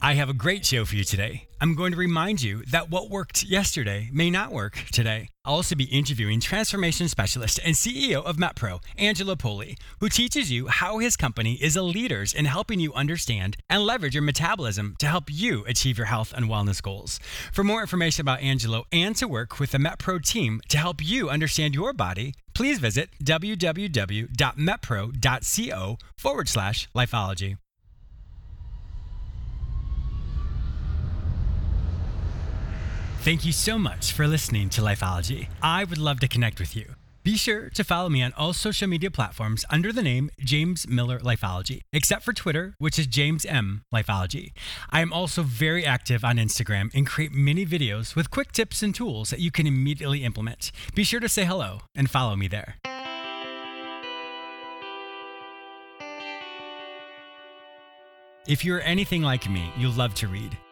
I have a great show for you today. I'm going to remind you that what worked yesterday may not work today. I'll also be interviewing transformation specialist and CEO of MetPro, Angelo Poli, who teaches you how his company is a leader in helping you understand and leverage your metabolism to help you achieve your health and wellness goals. For more information about Angelo and to work with the MetPro team to help you understand your body, please visit www.metpro.co forward slash lifeology. Thank you so much for listening to Lifeology. I would love to connect with you. Be sure to follow me on all social media platforms under the name James Miller Lifeology, except for Twitter, which is James M Lifeology. I am also very active on Instagram and create mini videos with quick tips and tools that you can immediately implement. Be sure to say hello and follow me there. If you're anything like me, you love to read.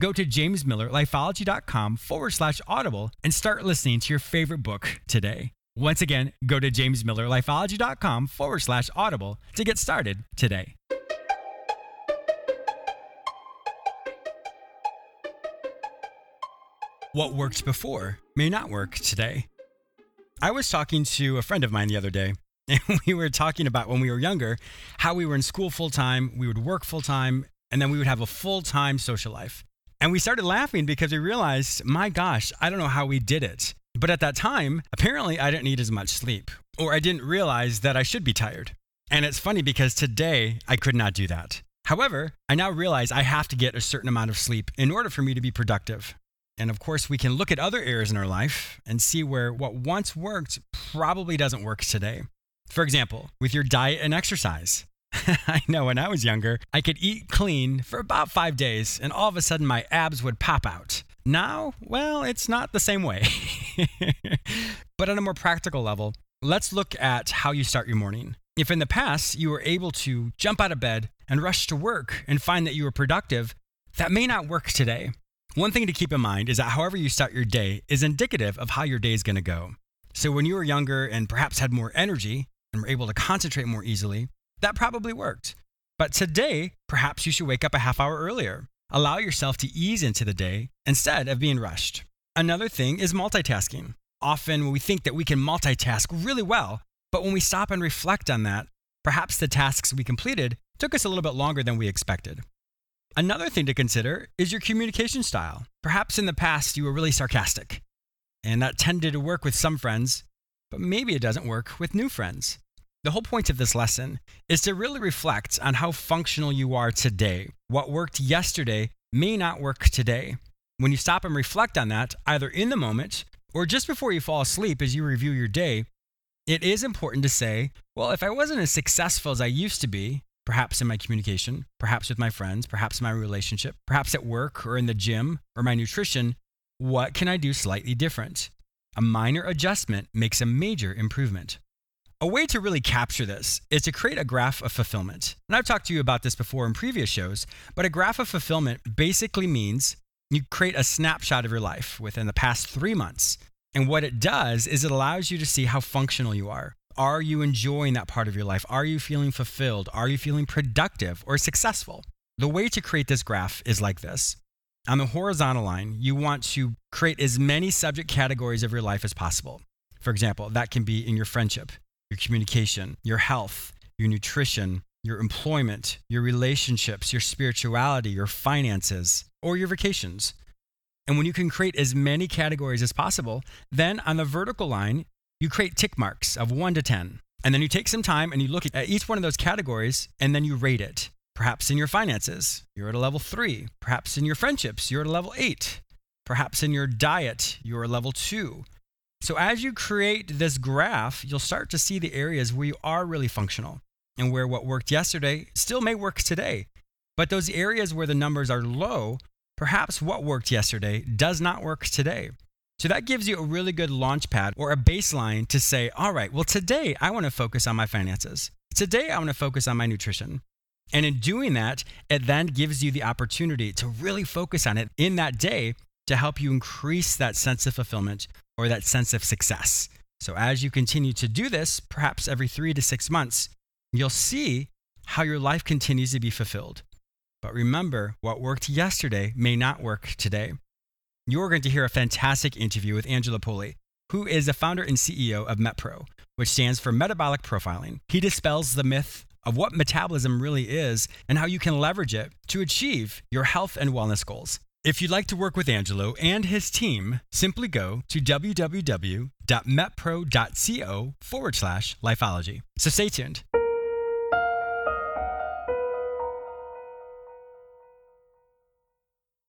Go to jamesmillerlifeology.com forward slash audible and start listening to your favorite book today. Once again, go to jamesmillerlifeology.com forward slash audible to get started today. What worked before may not work today. I was talking to a friend of mine the other day, and we were talking about when we were younger how we were in school full time, we would work full time, and then we would have a full time social life. And we started laughing because we realized, my gosh, I don't know how we did it. But at that time, apparently I didn't need as much sleep, or I didn't realize that I should be tired. And it's funny because today I could not do that. However, I now realize I have to get a certain amount of sleep in order for me to be productive. And of course, we can look at other areas in our life and see where what once worked probably doesn't work today. For example, with your diet and exercise. I know when I was younger, I could eat clean for about five days and all of a sudden my abs would pop out. Now, well, it's not the same way. but on a more practical level, let's look at how you start your morning. If in the past you were able to jump out of bed and rush to work and find that you were productive, that may not work today. One thing to keep in mind is that however you start your day is indicative of how your day is going to go. So when you were younger and perhaps had more energy and were able to concentrate more easily, that probably worked. But today, perhaps you should wake up a half hour earlier. Allow yourself to ease into the day instead of being rushed. Another thing is multitasking. Often we think that we can multitask really well, but when we stop and reflect on that, perhaps the tasks we completed took us a little bit longer than we expected. Another thing to consider is your communication style. Perhaps in the past you were really sarcastic, and that tended to work with some friends, but maybe it doesn't work with new friends. The whole point of this lesson is to really reflect on how functional you are today. What worked yesterday may not work today. When you stop and reflect on that, either in the moment or just before you fall asleep as you review your day, it is important to say, well, if I wasn't as successful as I used to be, perhaps in my communication, perhaps with my friends, perhaps in my relationship, perhaps at work or in the gym or my nutrition, what can I do slightly different? A minor adjustment makes a major improvement. A way to really capture this is to create a graph of fulfillment. And I've talked to you about this before in previous shows, but a graph of fulfillment basically means you create a snapshot of your life within the past three months. And what it does is it allows you to see how functional you are. Are you enjoying that part of your life? Are you feeling fulfilled? Are you feeling productive or successful? The way to create this graph is like this. On the horizontal line, you want to create as many subject categories of your life as possible. For example, that can be in your friendship, your communication, your health, your nutrition, your employment, your relationships, your spirituality, your finances, or your vacations. And when you can create as many categories as possible, then on the vertical line, you create tick marks of one to 10. And then you take some time and you look at each one of those categories and then you rate it. Perhaps in your finances, you're at a level three. Perhaps in your friendships, you're at a level eight. Perhaps in your diet, you're a level two. So as you create this graph, you'll start to see the areas where you are really functional and where what worked yesterday still may work today. But those areas where the numbers are low, perhaps what worked yesterday does not work today. So that gives you a really good launch pad or a baseline to say, all right, well, today I want to focus on my finances. Today I want to focus on my nutrition. And in doing that, it then gives you the opportunity to really focus on it in that day to help you increase that sense of fulfillment or that sense of success. So as you continue to do this, perhaps every three to six months, you'll see how your life continues to be fulfilled. But remember, what worked yesterday may not work today. You're going to hear a fantastic interview with Angelo Poli, who is the founder and CEO of MetPro, which stands for Metabolic Profiling. He dispels the myth of what metabolism really is and how you can leverage it to achieve your health and wellness goals. If you'd like to work with Angelo and his team, simply go to www.metpro.co forward slash lifeology. So stay tuned.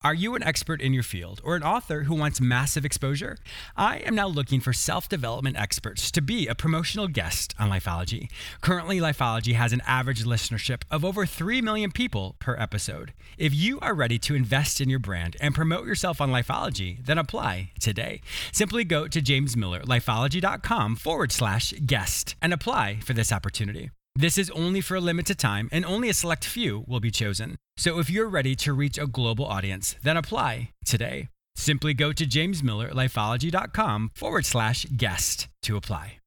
Are you an expert in your field or an author who wants massive exposure? I am now looking for self development experts to be a promotional guest on Lifeology. Currently, Lifeology has an average listenership of over 3 million people per episode. If you are ready to invest in your brand and promote yourself on Lifeology, then apply today. Simply go to jamesmillerlifeology.com forward slash guest and apply for this opportunity. This is only for a limited time, and only a select few will be chosen. So if you're ready to reach a global audience, then apply today. Simply go to jamesmillerlifeology.com forward slash guest to apply.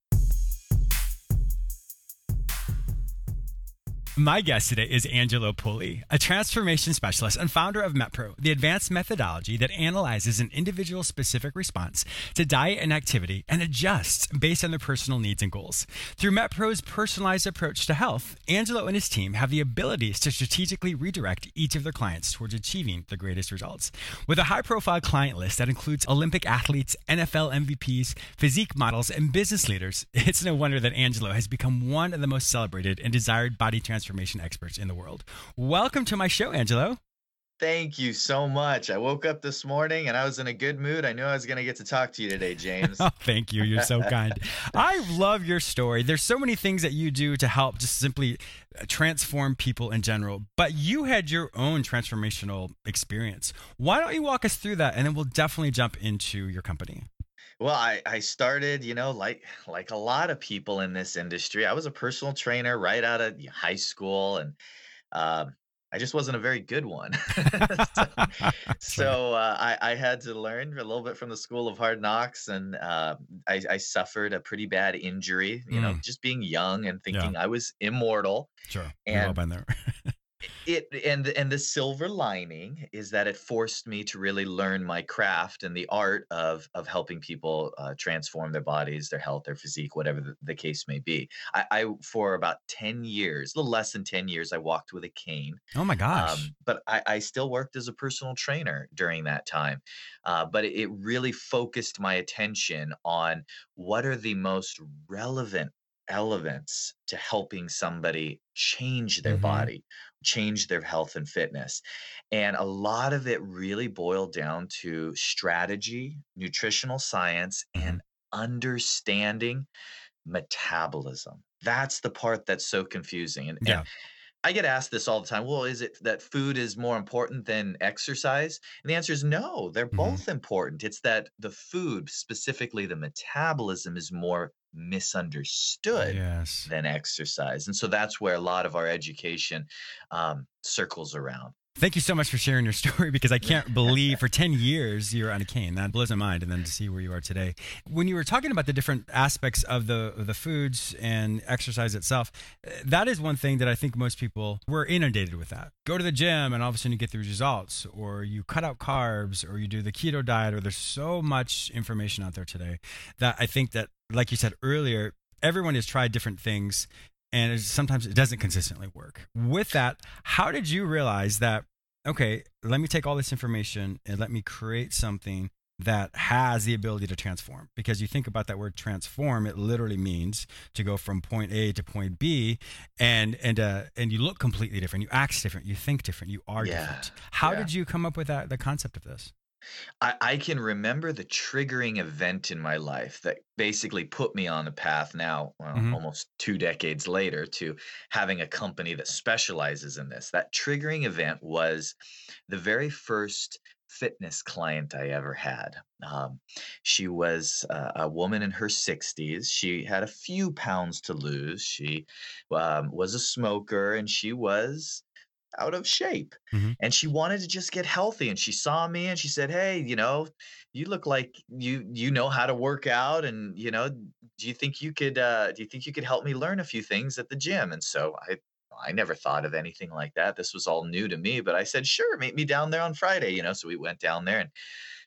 My guest today is Angelo Poli, a transformation specialist and founder of MetPro, the advanced methodology that analyzes an individual specific response to diet and activity and adjusts based on their personal needs and goals. Through MetPro's personalized approach to health, Angelo and his team have the abilities to strategically redirect each of their clients towards achieving the greatest results. With a high profile client list that includes Olympic athletes, NFL MVPs, physique models, and business leaders, it's no wonder that Angelo has become one of the most celebrated and desired body transformation transformation experts in the world. Welcome to my show, Angelo. Thank you so much. I woke up this morning and I was in a good mood. I knew I was going to get to talk to you today, James. oh, thank you. You're so kind. I love your story. There's so many things that you do to help just simply uh, transform people in general, but you had your own transformational experience. Why don't you walk us through that and then we'll definitely jump into your company. Well, I, I started, you know, like like a lot of people in this industry. I was a personal trainer right out of high school, and um, I just wasn't a very good one. so so uh, I, I had to learn a little bit from the school of hard knocks, and uh, I, I suffered a pretty bad injury. You know, Mm. just being young and Yeah. thinking I was immortal. Sure. We've all been there. it and and the silver lining is that it forced me to really learn my craft and the art of of helping people uh, transform their bodies their health their physique whatever the, the case may be I, I for about 10 years a little less than 10 years i walked with a cane oh my gosh. um, but I, I still worked as a personal trainer during that time. Uh, but it, it really focused my attention on what are the most relevant elements to helping somebody change their Mhm. body, change their health and fitness. And a lot of it really boiled down to strategy, nutritional science, and understanding metabolism. That's the part that's so confusing. And, and yeah. I get asked this all the time. Well, is it that food is more important than exercise? And the answer is no, they're Mhm. both important. It's that the food, specifically the metabolism, is more misunderstood Yes. than exercise. And so that's where a lot of our education um, circles around. Thank you so much for sharing your story because I can't believe for 10 years you were on a cane. That blows my mind. And then to see where you are today. When you were talking about the different aspects of the, the foods and exercise itself, eh, that is one thing that I think most people were inundated with that. Go to the gym and all of a sudden you get the results, or you cut out carbs, or you do the keto diet, or there's so much information out there today that I think that, like you said earlier, everyone has tried different things and sometimes it doesn't consistently work. With that, how did you realize that okay, let me take all this information and let me create something that has the ability to transform because you think about that word transform it literally means to go from point A to point B and and uh, and you look completely different you act different you think different you are Yeah, different how yeah. did you come up with that the concept of this I, I can remember the triggering event in my life that basically put me on the path now, well, Mhm. almost two decades later, to having a company that specializes in this. That triggering event was the very first fitness client I ever had. Um, she was uh, a woman in her 60s. She had a few pounds to lose. She um, was a smoker and she was out of shape Mhm. and she wanted to just get healthy and she saw me and she said hey you know you look like you you know how to work out and you know do you think you could uh do you think you could help me learn a few things at the gym and so i i never thought of anything like that this was all new to me but i said sure meet me down there on friday you know so we went down there and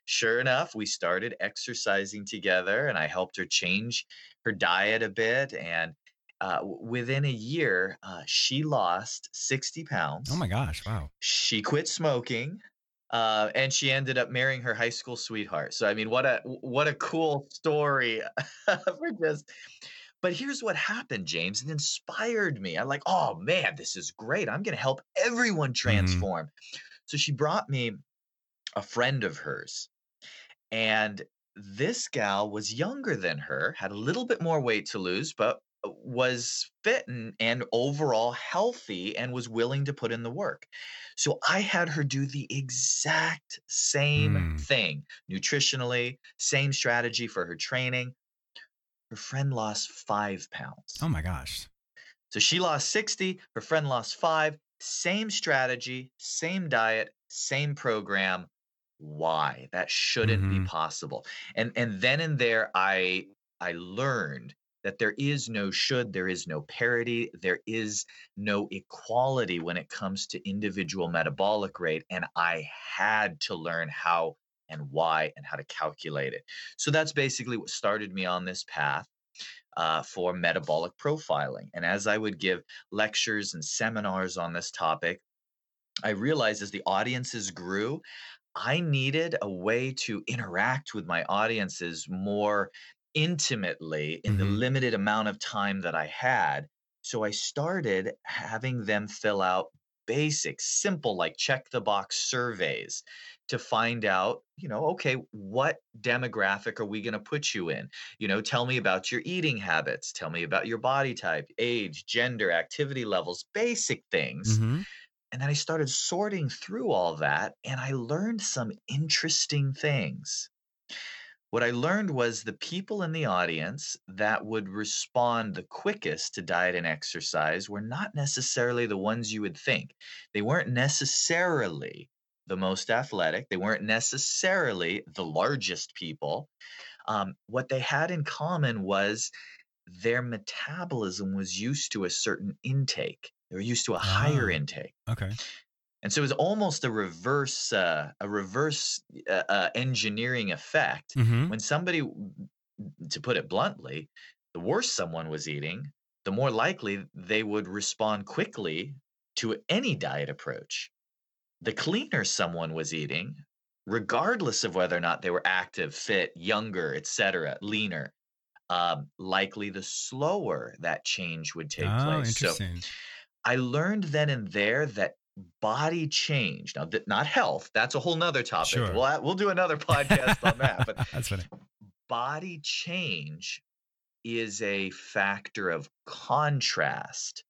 sure enough we started exercising together and i helped her change her diet a bit and uh, within a year uh, she lost 60 pounds. oh my gosh wow. She quit smoking uh, and she ended up marrying her high school sweetheart. So i mean what a what a cool story for just but here's what happened james it inspired me. I'm like oh man this is great. I'm going to help everyone transform. So she brought me a friend of hers and this gal was younger than her had a little bit more weight to lose but was fit and, and overall healthy and was willing to put in the work so i had her do the exact same Mm. thing nutritionally same strategy for her training her friend lost five pounds oh my gosh so she lost 60, her friend lost five. Same strategy, same diet, same program. Why? That shouldn't be Mhm. possible. And and then and there I I learned that there is no should, there is no parity, there is no equality when it comes to individual metabolic rate. And I had to learn how and why and how to calculate it. So that's basically what started me on this path uh, for metabolic profiling. And as I would give lectures and seminars on this topic, I realized as the audiences grew, I needed a way to interact with my audiences more intimately in the Mhm. limited amount of time that I had. So I started having them fill out basic, simple, like check the box surveys to find out, you know, okay, what demographic are we going to put you in? You know, tell me about your eating habits, tell me about your body type, age, gender, activity levels, basic things. hmm And then I started sorting through all that and I learned some interesting things. What I learned was the people in the audience that would respond the quickest to diet and exercise were not necessarily the ones you would think. They weren't necessarily the most athletic, they weren't necessarily the largest people. Um, what they had in common was their metabolism was used to a certain intake. They were used to a higher Ah. intake. okay And so it was almost a reverse, uh, a reverse uh, uh, engineering effect. hmm When somebody, to put it bluntly, the worse someone was eating, the more likely they would respond quickly to any diet approach. The cleaner someone was eating, regardless of whether or not they were active, fit, younger, etc., leaner, um, likely the slower that change would take oh place. So I learned then and there that body change, now that not health, that's a whole nother topic. Sure. We'll, we'll do another podcast on that. But that's funny body change is a factor of contrast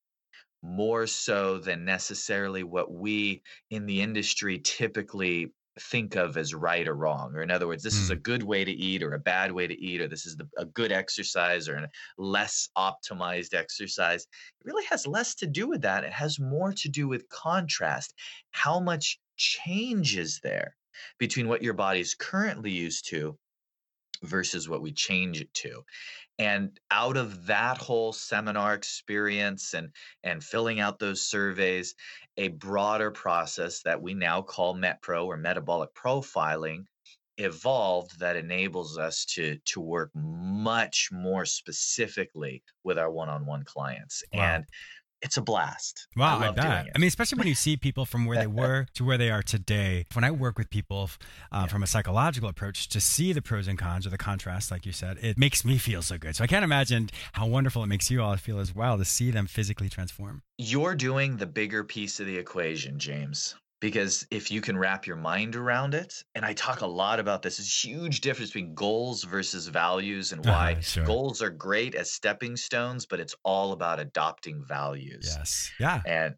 more so than necessarily what we in the industry typically think of as right or wrong or in other words this is a mm. good way to eat or a bad way to eat or this is the, a good exercise or a less optimized exercise. It really has less to do with that it has more to do with contrast. How much change is there between what your body's currently used to versus what we change it to and out of that whole seminar experience and and filling out those surveys a broader process that we now call metpro or metabolic profiling evolved that enables us to to work much more specifically with our one-on-one clients Wow. and it's a blast. Wow, I, love bet. doing it. I mean, especially when you see people from where they were to where they are today. When I work with people uh, Yeah. from a psychological approach to see the pros and cons or the contrast, like you said, it makes me feel so good. So I can't imagine how wonderful it makes you all feel as well to see them physically transform. You're doing the bigger piece of the equation, James. Because if you can wrap your mind around it, and I talk a lot about this, is huge difference between goals versus values and why Uh-huh, sure. goals are great as stepping stones, but it's all about adopting values. Yes. Yeah. And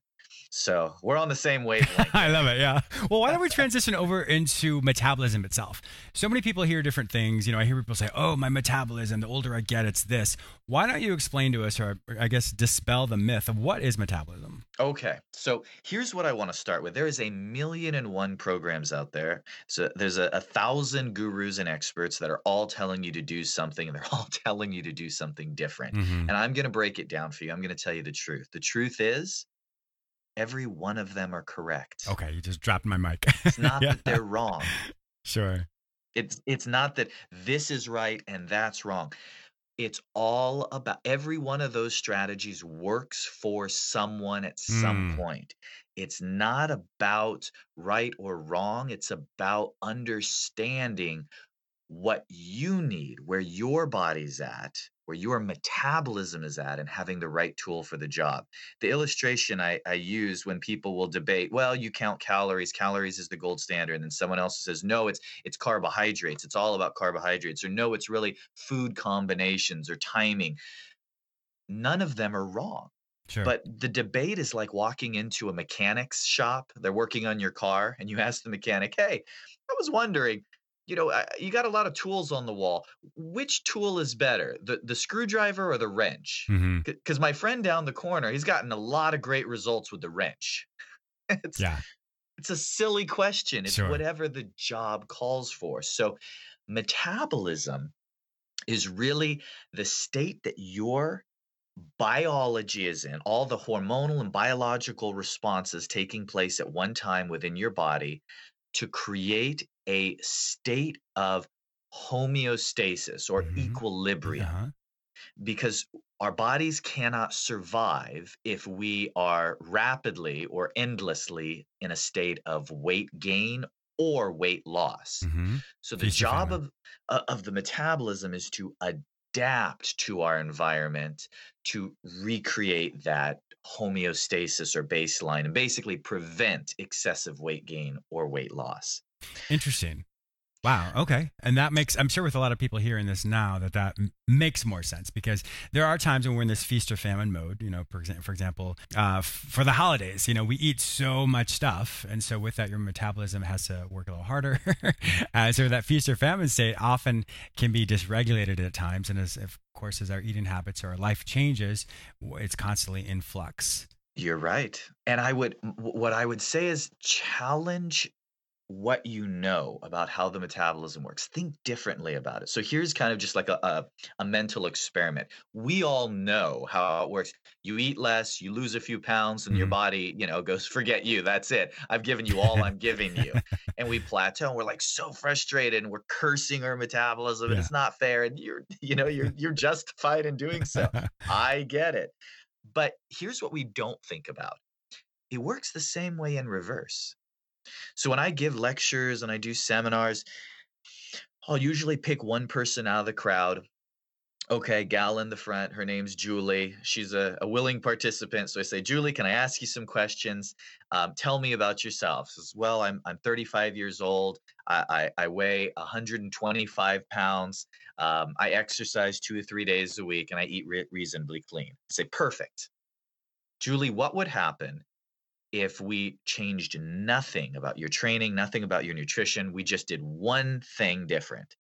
so we're on the same wavelength. I love it. Yeah. Well, why don't we transition over into metabolism itself? So many people hear different things. You know, I hear people say, "Oh, my metabolism. The older I get, it's this." Why don't you explain to us, or, I guess dispel the myth of what is metabolism? Okay, so here's what I want to start with. There is a million and one programs out there. So there's a, a thousand gurus and experts that are all telling you to do something, and they're all telling you to do something different. Mhm. And I'm going to break it down for you. I'm going to tell you the truth. The truth is, every one of them are correct. Okay, you just dropped my mic. It's not Yeah. that they're wrong. Sure. It's it's not that this is right and that's wrong. It's all about every one of those strategies works for someone at some Mm. point. It's not about right or wrong. It's about understanding what you need, where your body's at, where your metabolism is at, and having the right tool for the job. The illustration I, I use when people will debate, well, you count calories, calories is the gold standard, and then someone else says, no, it's it's carbohydrates. It's all about carbohydrates, or no, it's really food combinations or timing. None of them are wrong. Sure. But the debate is like walking into a mechanic's shop. They're working on your car, and you ask the mechanic, "Hey, I was wondering, you know, you got a lot of tools on the wall. Which tool is better, the the screwdriver or the wrench?" Mm-hmm. Because my friend down the corner, he's gotten a lot of great results with the wrench. it's Yeah. it's a silly question. It's Sure. whatever the job calls for. So, metabolism is really the state that your biology is in, all the hormonal and biological responses taking place at one time within your body to create a state of homeostasis or Mhm. equilibrium Uh-huh. because our bodies cannot survive if we are rapidly or endlessly in a state of weight gain or weight loss. Mhm. So the job of uh, of the metabolism is to adapt to our environment to recreate that homeostasis or baseline and basically prevent excessive weight gain or weight loss. Interesting. Wow. Okay. And that makes, I'm sure with a lot of people hearing this now that that m- makes more sense because there are times when we're in this feast or famine mode, you know, for, exa- for example, uh, f- for the holidays, you know, we eat so much stuff. And so with that, your metabolism has to work a little harder. uh, so that feast or famine state often can be dysregulated at times. And as, of course, as our eating habits or our life changes, it's constantly in flux. You're right. And I would what I would say is challenge what you know about how the metabolism works. Think differently about it. So here's kind of just like a, a, a mental experiment. We all know how it works. You eat less, you lose a few pounds, and your Mhm. body, you know, goes, forget you. That's it. I've given you all I'm giving you. And we plateau and we're like so frustrated and we're cursing our metabolism and it's not fair. And you're, you know, you're you're justified in doing so. I get it. But here's what we don't think about it works the same way in reverse. So when I give lectures and I do seminars, I'll usually pick one person out of the crowd. Okay, gal in the front, her name's Julie. She's a, a willing participant. So I say, Julie, can I ask you some questions? Um, tell me about yourself. Says, well, I'm, I'm 35 years old. I, I, I weigh 125 pounds. Um, I exercise two or three days a week and I eat re- reasonably clean. I say, perfect. Julie, what would happen if we changed nothing about your training, nothing about your nutrition? We just did one thing different.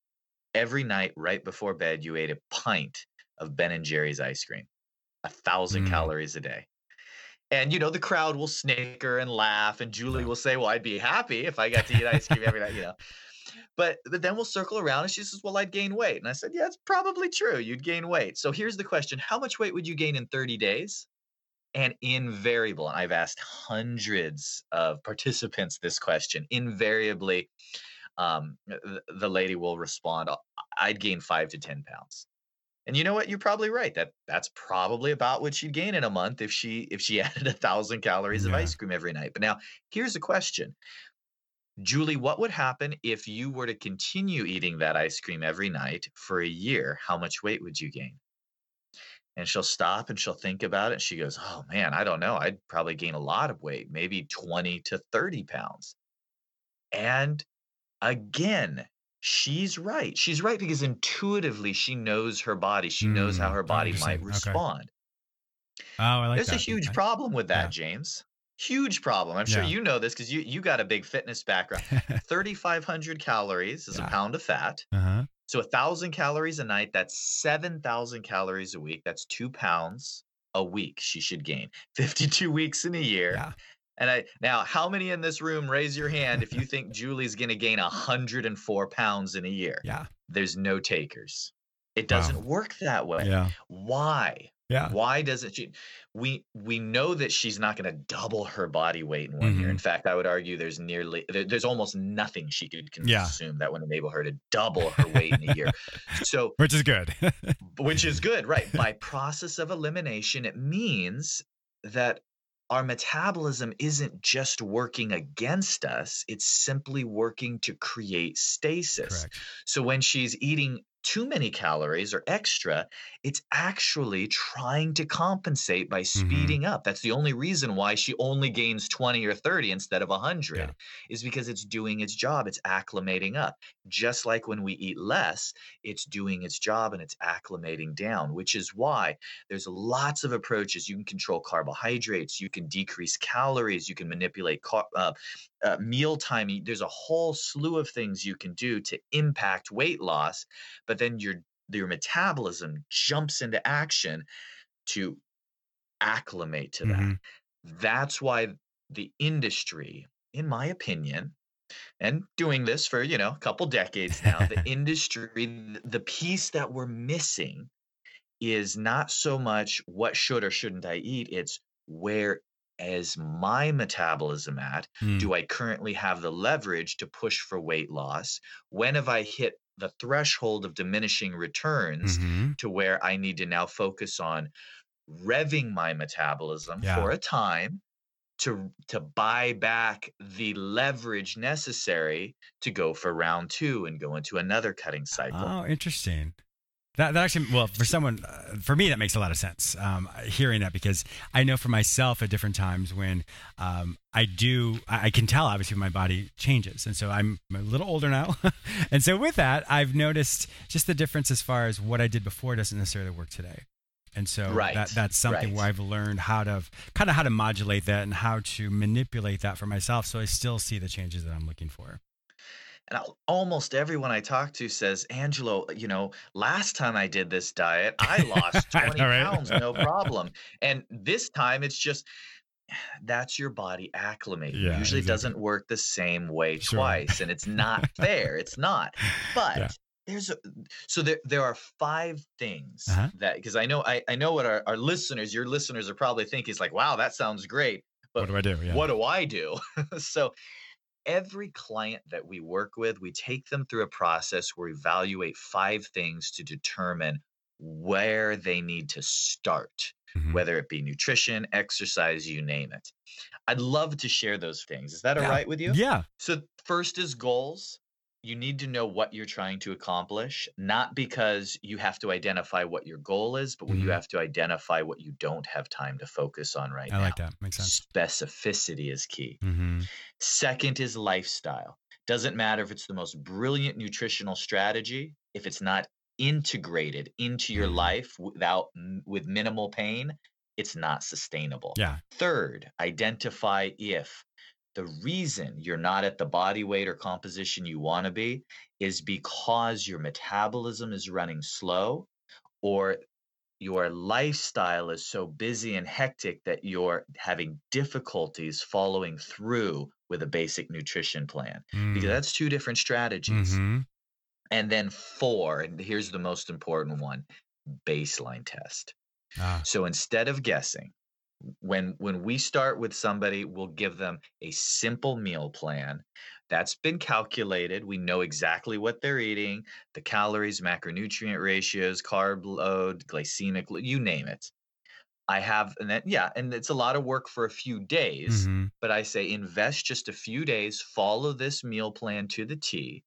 Every night, right before bed, you ate a pint of Ben and Jerry's ice cream, a thousand Mm. calories a day. And you know, the crowd will snicker and laugh, and Julie will say, Well, I'd be happy if I got to eat ice cream every night, you know. But, but then we'll circle around and she says, Well, I'd gain weight. And I said, Yeah, it's probably true. You'd gain weight. So here's the question How much weight would you gain in 30 days? And invariable, and I've asked hundreds of participants this question, invariably, um, the, the lady will respond, "I- I'd gain five to 10 pounds. And you know what? You're probably right. That that's probably about what she'd gain in a month if she if she added a thousand calories of ice cream every night. But now here's a question. Julie, what would happen if you were to continue eating that ice cream every night for a year? How much weight would you gain? And she'll stop and she'll think about it. And she goes, Oh man, I don't know. I'd probably gain a lot of weight, maybe 20 to 30 pounds. And again, she's right. She's right because intuitively she knows her body. She knows how Mm, her body might interesting. Okay. respond. Oh, I like that. There's that. a huge problem with that, Yeah. James. Huge problem. I'm sure Yeah. you know this because you you got a big fitness background. 3,500 calories is Yeah. a pound of fat. uh-huh. So a thousand calories a night, that's 7,000 calories a week. That's two pounds a week she should gain. 52 weeks in a year. Yeah. And I now, how many in this room raise your hand if you think Julie's going to gain 104 pounds in a year? Yeah. There's no takers. It doesn't work that way. Yeah. Why? Yeah. Why doesn't she? We we know that she's not going to double her body weight in one year. Mhm. In fact, I would argue there's nearly there, there's almost nothing she could Yeah. consume that would enable her to double her weight in a year. So Which is good. which is good, right? By process of elimination, it means that our metabolism isn't just working against us, it's simply working to create stasis. Correct. So when she's eating too many calories or extra, it's actually trying to compensate by Mm-hmm. speeding up. That's the only reason why she only gains 20 or 30 instead of 100 Yeah. is because it's doing its job. It's acclimating up. Just like when we eat less, it's doing its job and it's acclimating down, which is why there's lots of approaches. You can control carbohydrates, you can decrease calories, you can manipulate car- uh, uh, meal timing. There's a whole slew of things you can do to impact weight loss, but then your your metabolism jumps into action to acclimate to that. Mhm. That's why the industry, in my opinion, and doing this for you know a couple decades now, the industry, the piece that we're missing is not so much what should or shouldn't I eat. It's where is my metabolism at? Mm. Do I currently have the leverage to push for weight loss? When have I hit the threshold of diminishing returns Mhm. to where I need to now focus on revving my metabolism Yeah. for a time to to buy back the leverage necessary to go for round 2 and go into another cutting cycle. Oh, interesting. That, that actually, well, for someone, uh, for me, that makes a lot of sense. Um, hearing that because I know for myself at different times when um, I do, I, I can tell obviously my body changes, and so I'm a little older now, and so with that, I've noticed just the difference as far as what I did before doesn't necessarily work today. And so Right, that that's something right. where I've learned how to kind of how to modulate that and how to manipulate that for myself, so I still see the changes that I'm looking for. And al- almost everyone I talk to says, Angelo, you know, last time I did this diet, I lost 20 right? pounds, no problem. And this time it's just, that's your body acclimating. Yeah, Usually exactly. doesn't work the same way Sure. twice. And it's not fair. It's not. But Yeah. There's a, so there, there are five things Uh-huh. that, because I know, I, I know what our, our listeners, your listeners are probably thinking is like, wow, that sounds great. But what do I do? Yeah. what do I do? so every client that we work with, we take them through a process where we evaluate five things to determine where they need to start, Mhm. whether it be nutrition, exercise, you name it. I'd love to share those things. Is that all Yeah. right with you? Yeah. So, first is goals. You need to know what you're trying to accomplish, not because you have to identify what your goal is, but Mhm. you have to identify what you don't have time to focus on right I now. I like that. Makes sense. Specificity is key. hmm Second is lifestyle. Doesn't matter if it's the most brilliant nutritional strategy, if it's not integrated into your Mhm. life without with minimal pain, it's not sustainable. Yeah. Third, identify if the reason you're not at the body weight or composition you want to be is because your metabolism is running slow or your lifestyle is so busy and hectic that you're having difficulties following through with a basic nutrition plan because that's two different strategies. hmm And then four, and here's the most important one baseline test. Ah, So instead of guessing, when when we start with somebody we'll give them a simple meal plan that's been calculated we know exactly what they're eating the calories macronutrient ratios carb load glycemic you name it i have and that yeah and it's a lot of work for a few days Mhm. but i say invest just a few days follow this meal plan to the t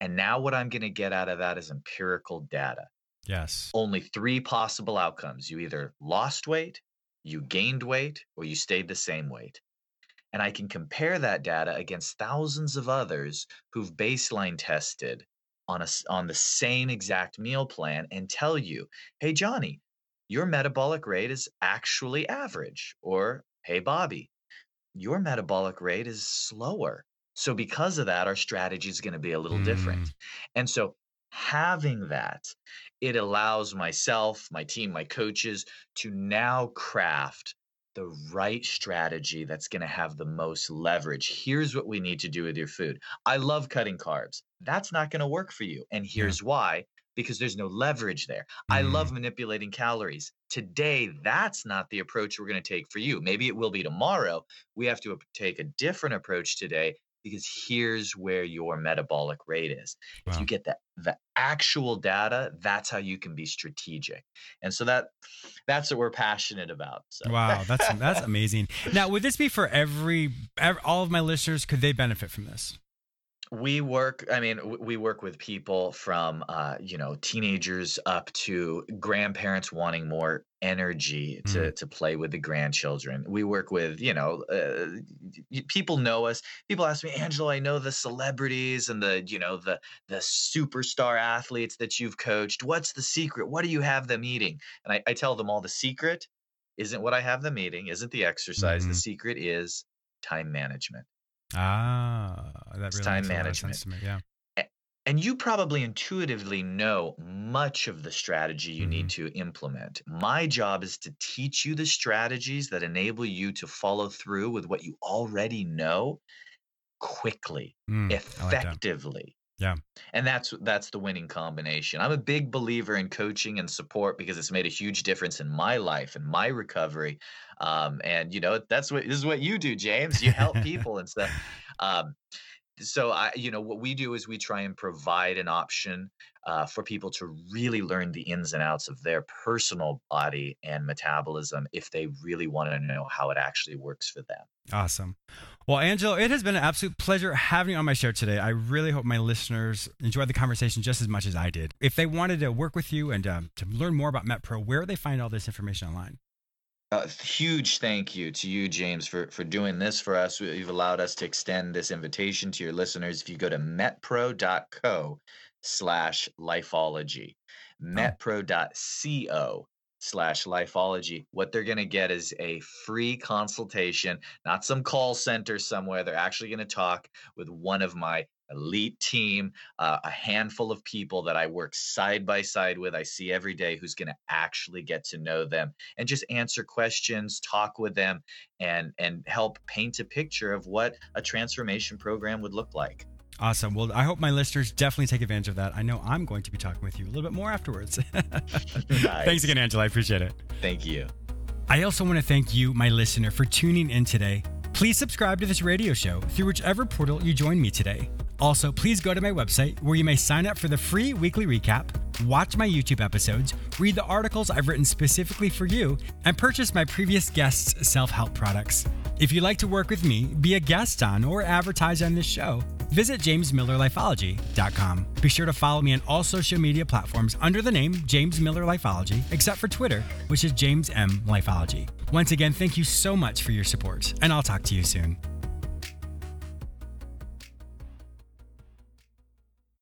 and now what i'm going to get out of that is empirical data Yes. only three possible outcomes. You either lost weight, you gained weight, or you stayed the same weight. And I can compare that data against thousands of others who've baseline tested on a on the same exact meal plan and tell you, "Hey Johnny, your metabolic rate is actually average." Or, "Hey Bobby, your metabolic rate is slower." So because of that, our strategy is going to be a little different. Mm. And so having that, it allows myself, my team, my coaches to now craft the right strategy that's going to have the most leverage. Here's what we need to do with your food. I love cutting carbs. That's not going to work for you. And here's why because there's no leverage there. I Mm. love manipulating calories. Today, that's not the approach we're going to take for you. Maybe it will be tomorrow. We have to take a different approach today because here's where your metabolic rate is. If you get the the actual data, that's how you can be strategic. And so that that's what we're passionate about. So Wow, that's that's amazing. Now, would this be for every, ev all of my listeners? Could they benefit from this? We work i mean we work with people from uh, you know teenagers up to grandparents wanting more energy to to play with the grandchildren. We work with you know uh, people know us. People ask me angelo i know the celebrities and the you know the the superstar athletes that you've coached. What's the secret? What do you have them eating? And i, I tell them all the secret isn't what i have them eating isn't the exercise. The Mhm. secret is time management Ah, that really time makes a lot of management. sense to me. Yeah. and you probably intuitively know much of the strategy you need to implement. My job is to teach you the strategies that enable you to follow through with what you already know quickly, Mm, effectively. Yeah. And that's that's the winning combination. I'm a big believer in coaching and support because it's made a huge difference in my life and my recovery. Um, and you know, that's what this is what you do, James. You help people and stuff. Um, so I, you know, what we do is we try and provide an option uh, for people to really learn the ins and outs of their personal body and metabolism if they really want to know how it actually works for them. Awesome. Well, Angelo, it has been an absolute pleasure having you on my show today. I really hope my listeners enjoyed the conversation just as much as I did. If they wanted to work with you and um, to learn more about MetPro, where would they find all this information online? A huge thank you to you, James, for for doing this for us. You've allowed us to extend this invitation to your listeners. If you go to metpro.co slash lifeology, metpro.co slash lifeology, what they're going to get is a free consultation, not some call center somewhere. They're actually going to talk with one of my elite team, uh, a handful of people that I work side by side with, I see every day, who's going to actually get to know them and just answer questions, talk with them, and and help paint a picture of what a transformation program would look like. Awesome. Well, I hope my listeners definitely take advantage of that. I know I'm going to be talking with you a little bit more afterwards. Thanks again, Angelo. I appreciate it. Thank you. I also want to thank you, my listener, for tuning in today. Please subscribe to this radio show through whichever portal you join me today. Also, please go to my website where you may sign up for the free weekly recap, watch my YouTube episodes, read the articles I've written specifically for you, and purchase my previous guests' self help products. If you'd like to work with me, be a guest on, or advertise on this show, visit jamesmillerlifeology.com. Be sure to follow me on all social media platforms under the name James Miller Lifeology, except for Twitter, which is James M Lifeology. Once again, thank you so much for your support, and I'll talk to you soon.